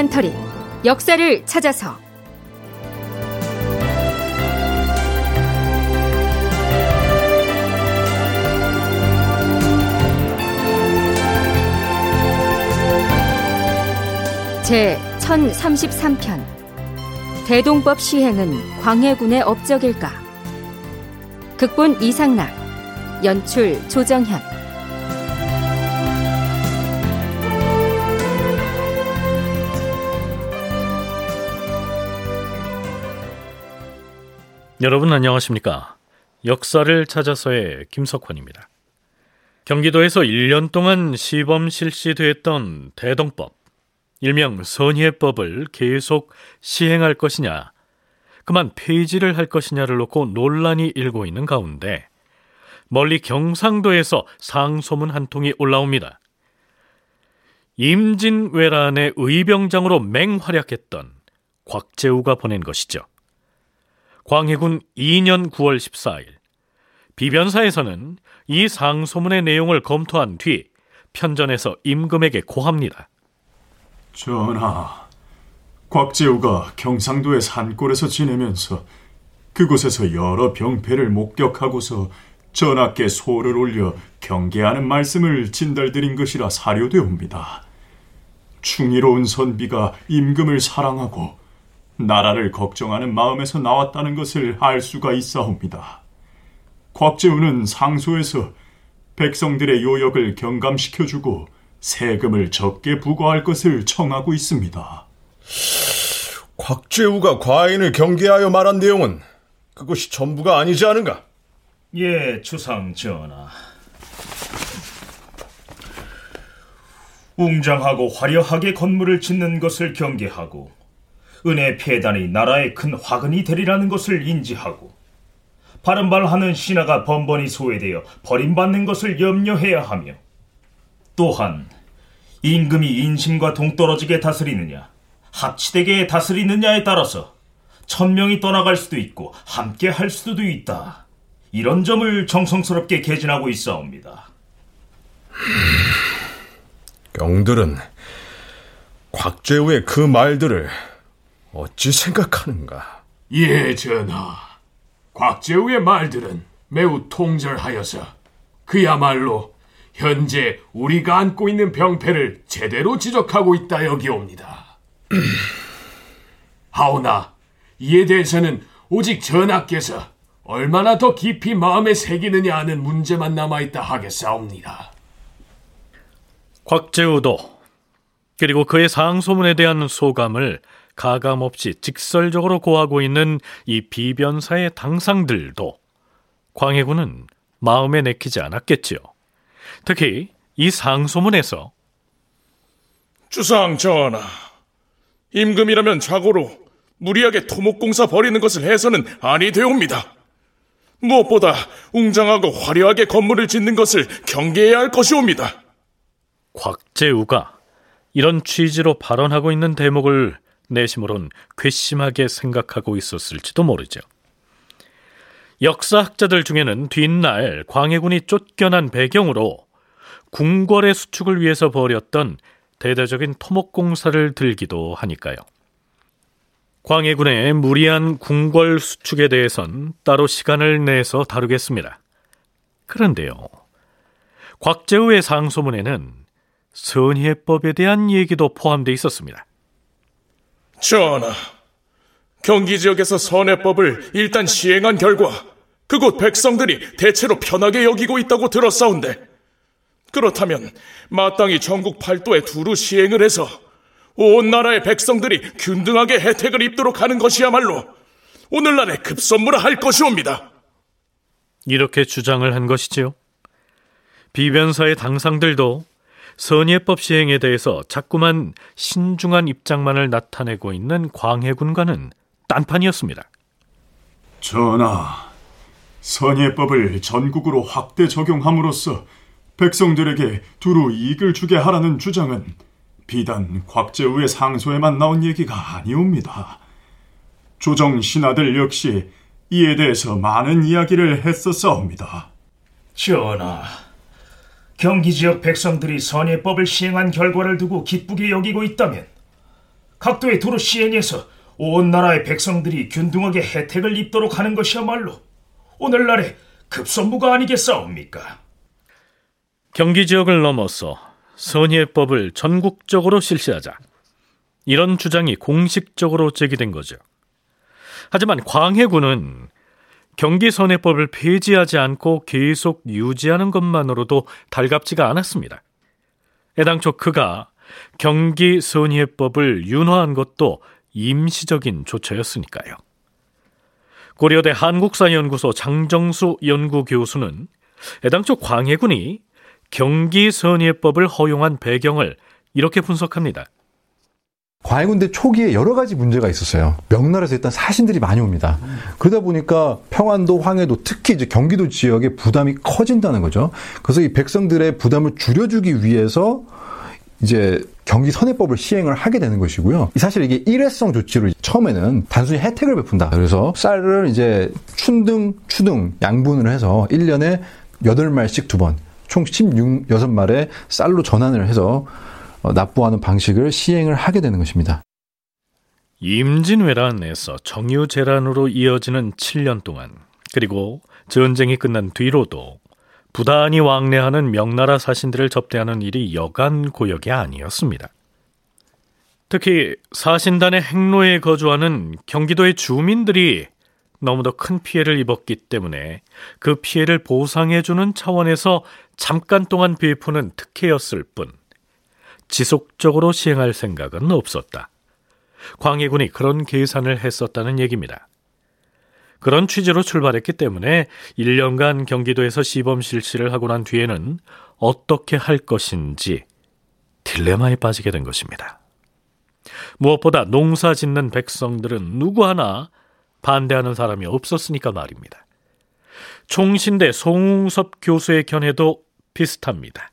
다큐멘터리 역사를 찾아서. 제 1033편 대동법 시행은 광해군의 업적일까? 극본 이상락 연출 조정현 여러분 안녕하십니까? 역사를 찾아서의 김석환입니다. 경기도에서 1년 동안 시범 실시됐던 대동법, 일명 선예법을 계속 시행할 것이냐, 그만 폐지를 할 것이냐를 놓고 논란이 일고 있는 가운데 멀리 경상도에서 상소문 한 통이 올라옵니다. 임진왜란의 의병장으로 맹활약했던 곽재우가 보낸 것이죠. 광해군 2년 9월 14일 비변사에서는 이 상소문의 내용을 검토한 뒤 편전에서 임금에게 고합니다. 전하, 곽재우가 경상도의 산골에서 지내면서 그곳에서 여러 병폐를 목격하고서 전하께 소를 올려 경계하는 말씀을 진달드린 것이라 사료되옵니다. 충의로운 선비가 임금을 사랑하고 나라를 걱정하는 마음에서 나왔다는 것을 알 수가 있사옵니다. 곽재우는 상소에서 백성들의 요역을 경감시켜주고 세금을 적게 부과할 것을 청하고 있습니다. 곽재우가 과인을 경계하여 말한 내용은 그것이 전부가 아니지 않은가? 예, 주상 전하. 웅장하고 화려하게 건물을 짓는 것을 경계하고 은혜 폐단이 나라에 큰 화근이 되리라는 것을 인지하고 바른발하는 신하가 번번이 소외되어 버림받는 것을 염려해야 하며 또한 임금이 인심과 동떨어지게 다스리느냐 합치되게 다스리느냐에 따라서 천명이 떠나갈 수도 있고 함께 할 수도 있다. 이런 점을 정성스럽게 개진하고 있사옵니다. 경들은 곽재우의 그 말들을 어찌 생각하는가? 예, 전하. 곽재우의 말들은 매우 통절하여서 그야말로 현재 우리가 안고 있는 병폐를 제대로 지적하고 있다 여기옵니다. 하오나 이에 대해서는 오직 전하께서 얼마나 더 깊이 마음에 새기느냐 하는 문제만 남아있다 하겠사옵니다. 곽재우도 그리고 그의 상소문에 대한 소감을 가감 없이 직설적으로 고하고 있는 이 비변사의 당상들도 광해군은 마음에 내키지 않았겠지요. 특히 이 상소문에서 주상 전하, 임금이라면 좌고로 무리하게 토목공사 벌이는 것을 해서는 아니 되옵니다. 무엇보다 웅장하고 화려하게 건물을 짓는 것을 경계해야 할 것이옵니다. 곽재우가 이런 취지로 발언하고 있는 대목을 내심으론 괘씸하게 생각하고 있었을지도 모르죠. 역사학자들 중에는 뒷날 광해군이 쫓겨난 배경으로 궁궐의 수축을 위해서 벌였던 대대적인 토목공사를 들기도 하니까요. 광해군의 무리한 궁궐 수축에 대해선 따로 시간을 내서 다루겠습니다. 그런데요. 곽재우의 상소문에는 선예법에 대한 얘기도 포함되어 있었습니다. 전하, 경기 지역에서 선해법을 일단 시행한 결과 그곳 백성들이 대체로 편하게 여기고 있다고 들었사온데 그렇다면 마땅히 전국 팔도에 두루 시행을 해서 온 나라의 백성들이 균등하게 혜택을 입도록 하는 것이야말로 오늘날의 급선무라 할 것이옵니다. 이렇게 주장을 한 것이지요. 비변사의 당상들도 선예법 시행에 대해서 자꾸만 신중한 입장만을 나타내고 있는 광해군과는 딴판이었습니다. 전하, 선예법을 전국으로 확대 적용함으로써 백성들에게 두루 이익을 주게 하라는 주장은 비단 곽재우의 상소에만 나온 얘기가 아니옵니다. 조정 신하들 역시 이에 대해서 많은 이야기를 했었사옵니다. 전하, 경기 지역 백성들이 선예법을 시행한 결과를 두고 기쁘게 여기고 있다면 각도의 두루 시행해서 온 나라의 백성들이 균등하게 혜택을 입도록 하는 것이야말로 오늘날의 급선무가 아니겠사옵니까? 경기 지역을 넘어서 선예법을 전국적으로 실시하자 이런 주장이 공식적으로 제기된 거죠. 하지만 광해군은 경기 선예법을 폐지하지 않고 계속 유지하는 것만으로도 달갑지가 않았습니다. 애당초 그가 경기 선예법을 윤화한 것도 임시적인 조처였으니까요. 고려대 한국사연구소 장정수 연구교수는 애당초 광해군이 경기 선예법을 허용한 배경을 이렇게 분석합니다. 광해군대 초기에 여러 가지 문제가 있었어요. 명나라에서 일단 사신들이 많이 옵니다. 그러다 보니까 평안도, 황해도, 특히 이제 경기도 지역의 부담이 커진다는 거죠. 그래서 이 백성들의 부담을 줄여주기 위해서 이제 경기 선해법을 시행을 하게 되는 것이고요. 사실 이게 일회성 조치로 처음에는 단순히 혜택을 베푼다. 그래서 쌀을 이제 춘등, 추등 양분을 해서 1년에 8말씩 두 번, 총 16말의 쌀로 전환을 해서 어, 납부하는 방식을 시행을 하게 되는 것입니다. 임진왜란에서 정유재란으로 이어지는 7년 동안 그리고 전쟁이 끝난 뒤로도 부단히 왕래하는 명나라 사신들을 접대하는 일이 여간 고역이 아니었습니다. 특히 사신단의 행로에 거주하는 경기도의 주민들이 너무도 큰 피해를 입었기 때문에 그 피해를 보상해주는 차원에서 잠깐 동안 베푸는 특혜였을 뿐 지속적으로 시행할 생각은 없었다. 광해군이 그런 계산을 했었다는 얘기입니다. 그런 취지로 출발했기 때문에 1년간 경기도에서 시범 실시를 하고 난 뒤에는 어떻게 할 것인지 딜레마에 빠지게 된 것입니다. 무엇보다 농사 짓는 백성들은 누구 하나 반대하는 사람이 없었으니까 말입니다. 총신대 송웅섭 교수의 견해도 비슷합니다.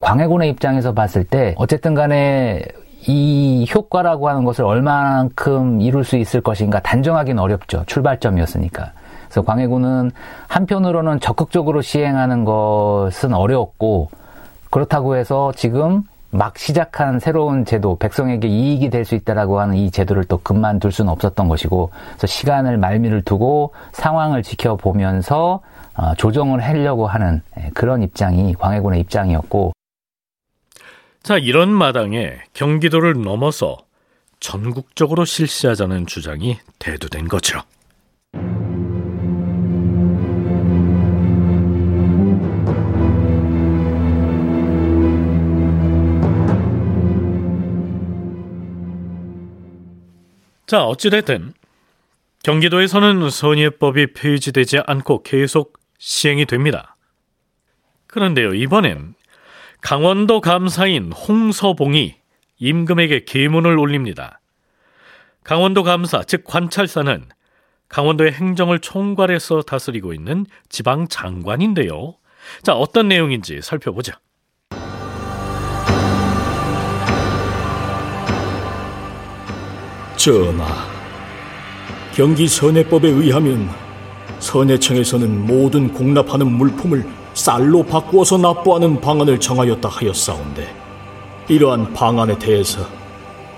광해군의 입장에서 봤을 때 어쨌든 간에 이 효과라고 하는 것을 얼마만큼 이룰 수 있을 것인가 단정하기는 어렵죠. 출발점이었으니까. 그래서 광해군은 한편으로는 적극적으로 시행하는 것은 어려웠고 그렇다고 해서 지금 막 시작한 새로운 제도, 백성에게 이익이 될 수 있다라고 하는 이 제도를 또 그만둘 수는 없었던 것이고, 그래서 시간을 말미를 두고 상황을 지켜보면서 어, 조정을 하려고 하는 예, 그런 입장이 광해군의 입장이었고, 자, 이런 마당에 경기도를 넘어서 전국적으로 실시하자는 주장이 대두된 거죠. 자, 어찌됐든 경기도에서는 선예법이 폐지되지 않고 계속 시행이 됩니다. 그런데요, 이번엔 강원도 감사인 홍서봉이 임금에게 계문을 올립니다. 강원도 감사, 즉 관찰사는 강원도의 행정을 총괄해서 다스리고 있는 지방 장관인데요. 자, 어떤 내용인지 살펴보자. 전하, 경기 선해법에 의하면 선해청에서는 모든 공납하는 물품을 쌀로 바꾸어서 납부하는 방안을 정하였다 하였사온데 이러한 방안에 대해서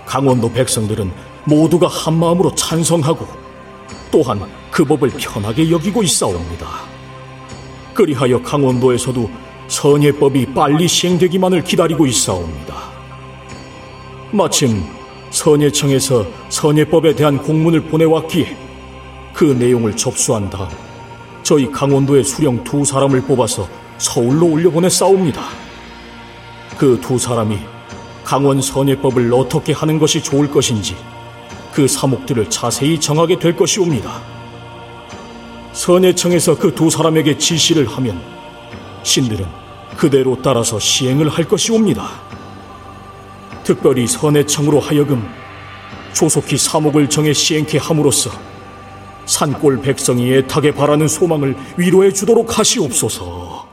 강원도 백성들은 모두가 한마음으로 찬성하고 또한 그 법을 편하게 여기고 있사옵니다. 그리하여 강원도에서도 선예법이 빨리 시행되기만을 기다리고 있사옵니다. 마침 선예청에서 선예법에 대한 공문을 보내왔기에 그 내용을 접수한 다음 저희 강원도의 수령 두 사람을 뽑아서 서울로 올려보내 싸웁니다. 그 두 사람이 강원 선예법을 어떻게 하는 것이 좋을 것인지 그 사목들을 자세히 정하게 될 것이옵니다. 선예청에서 그 두 사람에게 지시를 하면 신들은 그대로 따라서 시행을 할 것이옵니다. 특별히 선예청으로 하여금 조속히 사목을 정해 시행케 함으로써 산골 백성이 애타게 바라는 소망을 위로해 주도록 하시옵소서.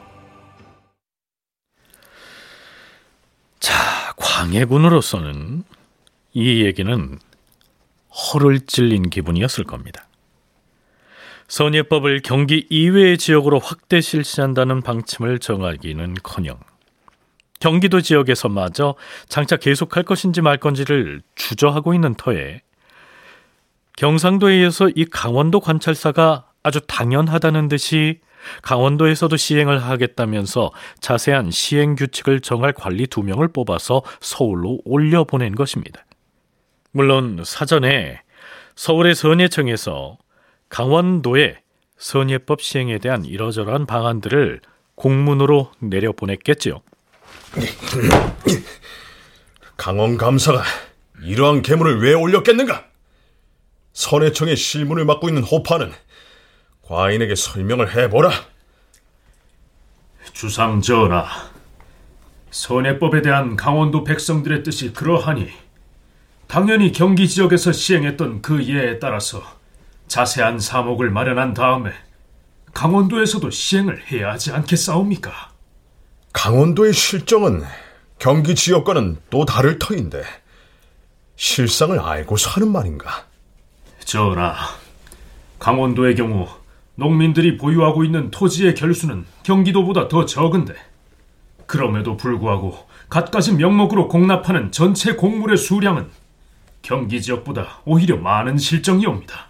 자, 광해군으로서는 이 얘기는 허를 찔린 기분이었을 겁니다. 선예법을 경기 이외의 지역으로 확대 실시한다는 방침을 정하기는 커녕 경기도 지역에서마저 장차 계속할 것인지 말 건지를 주저하고 있는 터에 경상도에 이어서 이 강원도 관찰사가 아주 당연하다는 듯이 강원도에서도 시행을 하겠다면서 자세한 시행 규칙을 정할 관리 두 명을 뽑아서 서울로 올려보낸 것입니다. 물론 사전에 서울의 선예청에서 강원도의 선예법 시행에 대한 이러저러한 방안들을 공문으로 내려보냈겠지요. 강원 감사가 이러한 계문을 왜 올렸겠는가? 선해청의 실문을 맡고 있는 호파는 과인에게 설명을 해보라. 주상 전하, 선해법에 대한 강원도 백성들의 뜻이 그러하니 당연히 경기 지역에서 시행했던 그 예에 따라서 자세한 사목을 마련한 다음에 강원도에서도 시행을 해야 하지 않겠사옵니까? 강원도의 실정은 경기 지역과는 또 다를 터인데 실상을 알고서 하는 말인가? 전하, 강원도의 경우 농민들이 보유하고 있는 토지의 결수는 경기도보다 더 적은데 그럼에도 불구하고 갖가지 명목으로 공납하는 전체 곡물의 수량은 경기 지역보다 오히려 많은 실정이옵니다.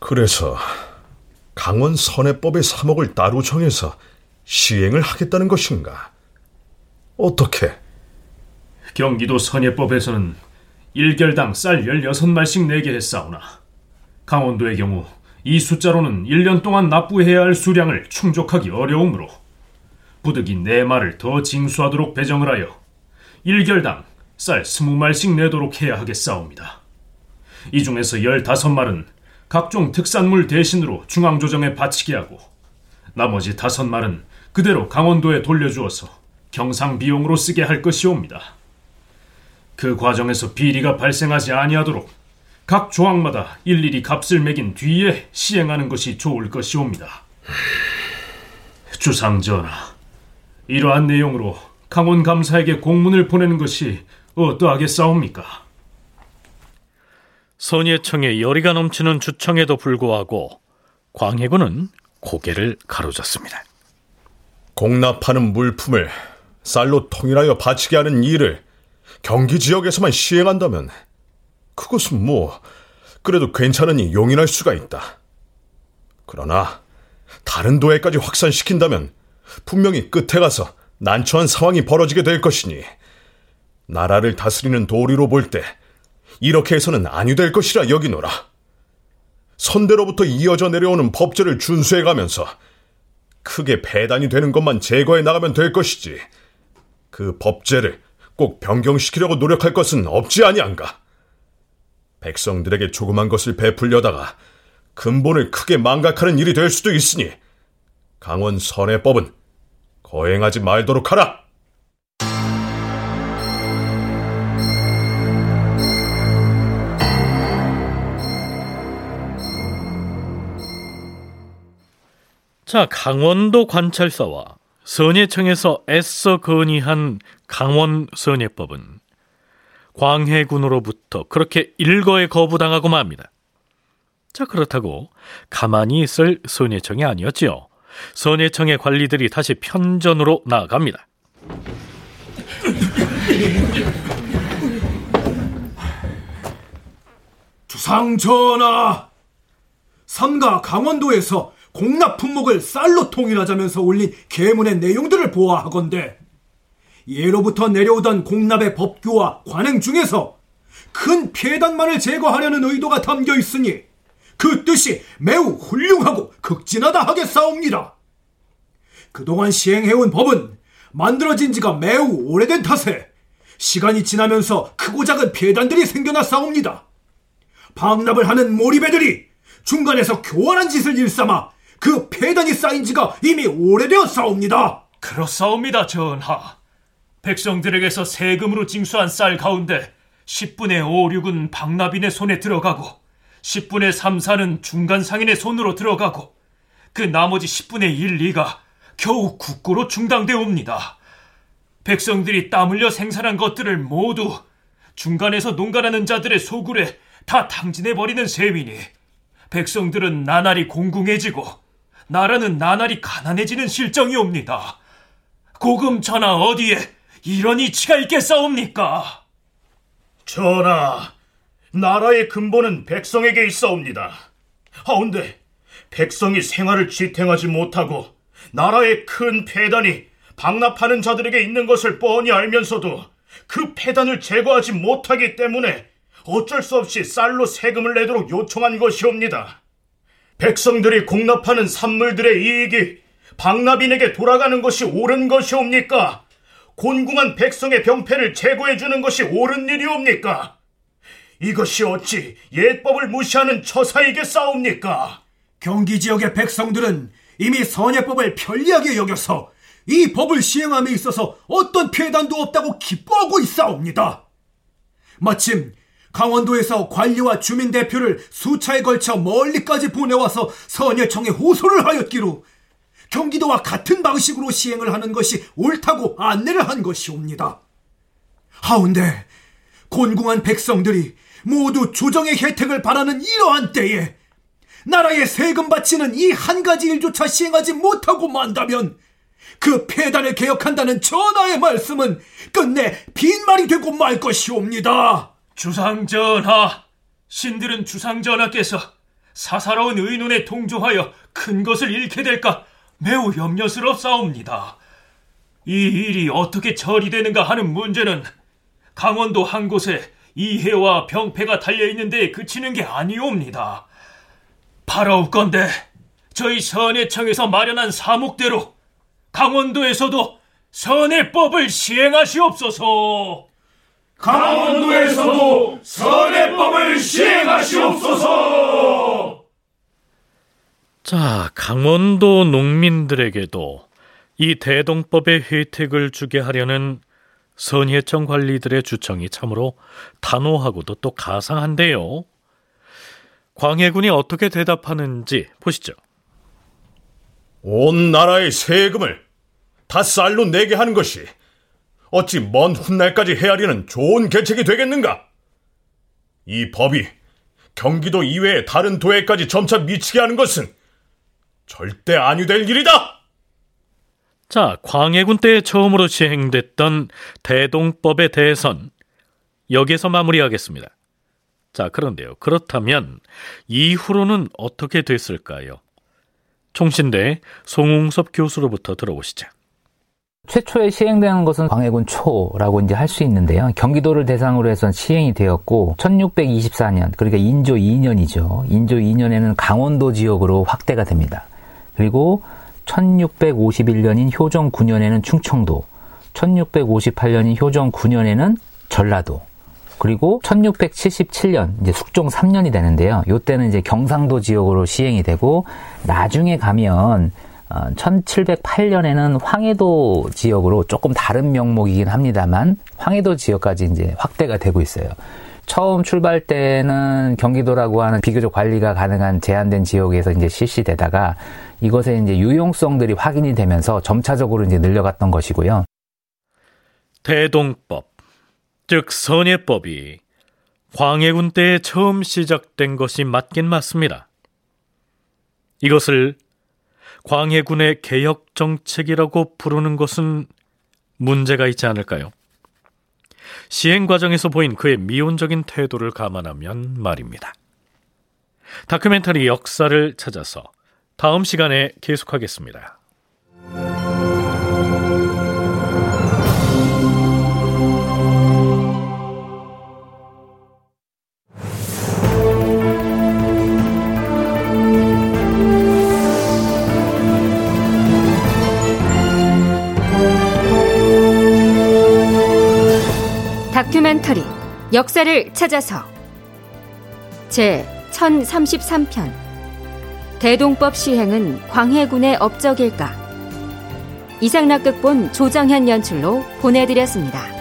그래서 강원 선해법의 사목을 따로 정해서 시행을 하겠다는 것인가? 어떻게? 경기도 선예법에서는 1결당 쌀 16말씩 내게 했사오나 강원도의 경우 이 숫자로는 1년 동안 납부해야 할 수량을 충족하기 어려우므로 부득이 4말을 더 징수하도록 배정을 하여 1결당 쌀 20말씩 내도록 해야 하겠사옵니다. 이 중에서 15말은 각종 특산물 대신으로 중앙조정에 바치게 하고 나머지 5말은 그대로 강원도에 돌려주어서 경상 비용으로 쓰게 할 것이옵니다. 그 과정에서 비리가 발생하지 아니하도록 각 조항마다 일일이 값을 매긴 뒤에 시행하는 것이 좋을 것이옵니다. 주상 전하, 이러한 내용으로 강원 감사에게 공문을 보내는 것이 어떠하겠사옵니까? 선예청의 열의가 넘치는 주청에도 불구하고 광해군은 고개를 가로졌습니다. 공납하는 물품을 쌀로 통일하여 바치게 하는 일을 경기 지역에서만 시행한다면 그것은 뭐 그래도 괜찮으니 용인할 수가 있다. 그러나 다른 도에까지 확산시킨다면 분명히 끝에 가서 난처한 상황이 벌어지게 될 것이니 나라를 다스리는 도리로 볼 때 이렇게 해서는 아니될 것이라 여기노라. 선대로부터 이어져 내려오는 법제를 준수해 가면서 크게 배단이 되는 것만 제거해 나가면 될 것이지. 그 법제를 꼭 변경시키려고 노력할 것은 없지 아니한가. 백성들에게 조그만 것을 베풀려다가 근본을 크게 망각하는 일이 될 수도 있으니 강원 선해법은 거행하지 말도록 하라. 자, 강원도 관찰사와 선예청에서 애써 건의한 강원 선예법은 광해군으로부터 그렇게 일거에 거부당하고 맙니다. 자, 그렇다고 가만히 있을 선예청이 아니었지요. 선예청의 관리들이 다시 편전으로 나아갑니다. 주상 전하, 삼가 강원도에서 공납 품목을 쌀로 통일하자면서 올린 계문의 내용들을 보아하건대 예로부터 내려오던 공납의 법규와 관행 중에서 큰 폐단만을 제거하려는 의도가 담겨 있으니 그 뜻이 매우 훌륭하고 극진하다 하겠사옵니다. 그동안 시행해온 법은 만들어진 지가 매우 오래된 탓에 시간이 지나면서 크고 작은 폐단들이 생겨났사옵니다. 방납을 하는 몰입애들이 중간에서 교활한 짓을 일삼아 그 폐단이 쌓인 지가 이미 오래되었사옵니다. 그렇사옵니다, 전하. 백성들에게서 세금으로 징수한 쌀 가운데 10분의 5, 6은 박납인의 손에 들어가고 10분의 3, 4는 중간 상인의 손으로 들어가고 그 나머지 10분의 1, 2가 겨우 국고로 중당되옵니다. 백성들이 땀 흘려 생산한 것들을 모두 중간에서 농간하는 자들의 소굴에 다 탕진해버리는 셈이니 백성들은 나날이 공궁해지고 나라는 나날이 가난해지는 실정이옵니다. 고금 전하 어디에 이런 이치가 있겠사옵니까? 전하, 나라의 근본은 백성에게 있사옵니다. 하운데 백성이 생활을 지탱하지 못하고 나라의 큰 폐단이 방납하는 자들에게 있는 것을 뻔히 알면서도 그 폐단을 제거하지 못하기 때문에 어쩔 수 없이 쌀로 세금을 내도록 요청한 것이옵니다. 백성들이 공납하는 산물들의 이익이 방납인에게 돌아가는 것이 옳은 것이옵니까? 곤궁한 백성의 병폐를 제거해 주는 것이 옳은 일이옵니까? 이것이 어찌 예법을 무시하는 처사이겠사옵니까? 경기 지역의 백성들은 이미 선예법을 편리하게 여겨서 이 법을 시행함에 있어서 어떤 폐단도 없다고 기뻐하고 있사옵니다. 마침 강원도에서 관리와 주민 대표를 수차에 걸쳐 멀리까지 보내와서 선예청에 호소를 하였기로 경기도와 같은 방식으로 시행을 하는 것이 옳다고 안내를 한 것이옵니다. 하운데 곤궁한 백성들이 모두 조정의 혜택을 바라는 이러한 때에 나라에 세금 바치는 이 한 가지 일조차 시행하지 못하고 만다면 그 폐단을 개혁한다는 전하의 말씀은 끝내 빈말이 되고 말 것이옵니다. 주상전하, 신들은 주상전하께서 사사로운 의논에 동조하여 큰 것을 잃게 될까 매우 염려스럽사옵니다. 이 일이 어떻게 처리되는가 하는 문제는 강원도 한 곳에 이해와 병폐가 달려있는 데 그치는 게 아니옵니다. 바라옵건대 저희 선해청에서 마련한 사목대로 강원도에서도 선해법을 시행하시옵소서. 강원도에서도 선해법을 시행하시옵소서. 자, 강원도 농민들에게도 이 대동법의 혜택을 주게 하려는 선예청 관리들의 주청이 참으로 단호하고도 또 가상한데요. 광해군이 어떻게 대답하는지 보시죠. 온 나라의 세금을 다 쌀로 내게 하는 것이 어찌 먼 훗날까지 헤아리는 좋은 계책이 되겠는가? 이 법이 경기도 이외의 다른 도에까지 점차 미치게 하는 것은 절대 아니될 일이다! 자, 광해군 때 처음으로 시행됐던 대동법의 대선. 여기서 마무리하겠습니다. 자, 그런데요. 그렇다면 이후로는 어떻게 됐을까요? 총신대 송웅섭 교수로부터 들어보시죠. 최초에 시행되는 것은 광해군 초라고 이제 할 수 있는데요. 경기도를 대상으로 해서 시행이 되었고 1624년 그러니까 인조 2년이죠. 인조 2년에는 강원도 지역으로 확대가 됩니다. 그리고 1651년인 효정 9년에는 충청도, 1658년인 효정 9년에는 전라도, 그리고 1677년 이제 숙종 3년이 되는데요. 요때는 이제 경상도 지역으로 시행이 되고 나중에 가면 1708년에는 황해도 지역으로 조금 다른 명목이긴 합니다만 황해도 지역까지 이제 확대가 되고 있어요. 처음 출발 때는 경기도라고 하는 비교적 관리가 가능한 제한된 지역에서 이제 실시되다가 이것의 이제 유용성들이 확인이 되면서 점차적으로 이제 늘려갔던 것이고요. 대동법, 즉 선예법이 광해군 때에 처음 시작된 것이 맞긴 맞습니다. 이것을 광해군의 개혁 정책이라고 부르는 것은 문제가 있지 않을까요? 시행 과정에서 보인 그의 미온적인 태도를 감안하면 말입니다. 다큐멘터리 역사를 찾아서 다음 시간에 계속하겠습니다. 다큐멘터리 역사를 찾아서. 제 1033편. 대동법 시행은 광해군의 업적일까? 이상락극본 조정현 연출로 보내드렸습니다.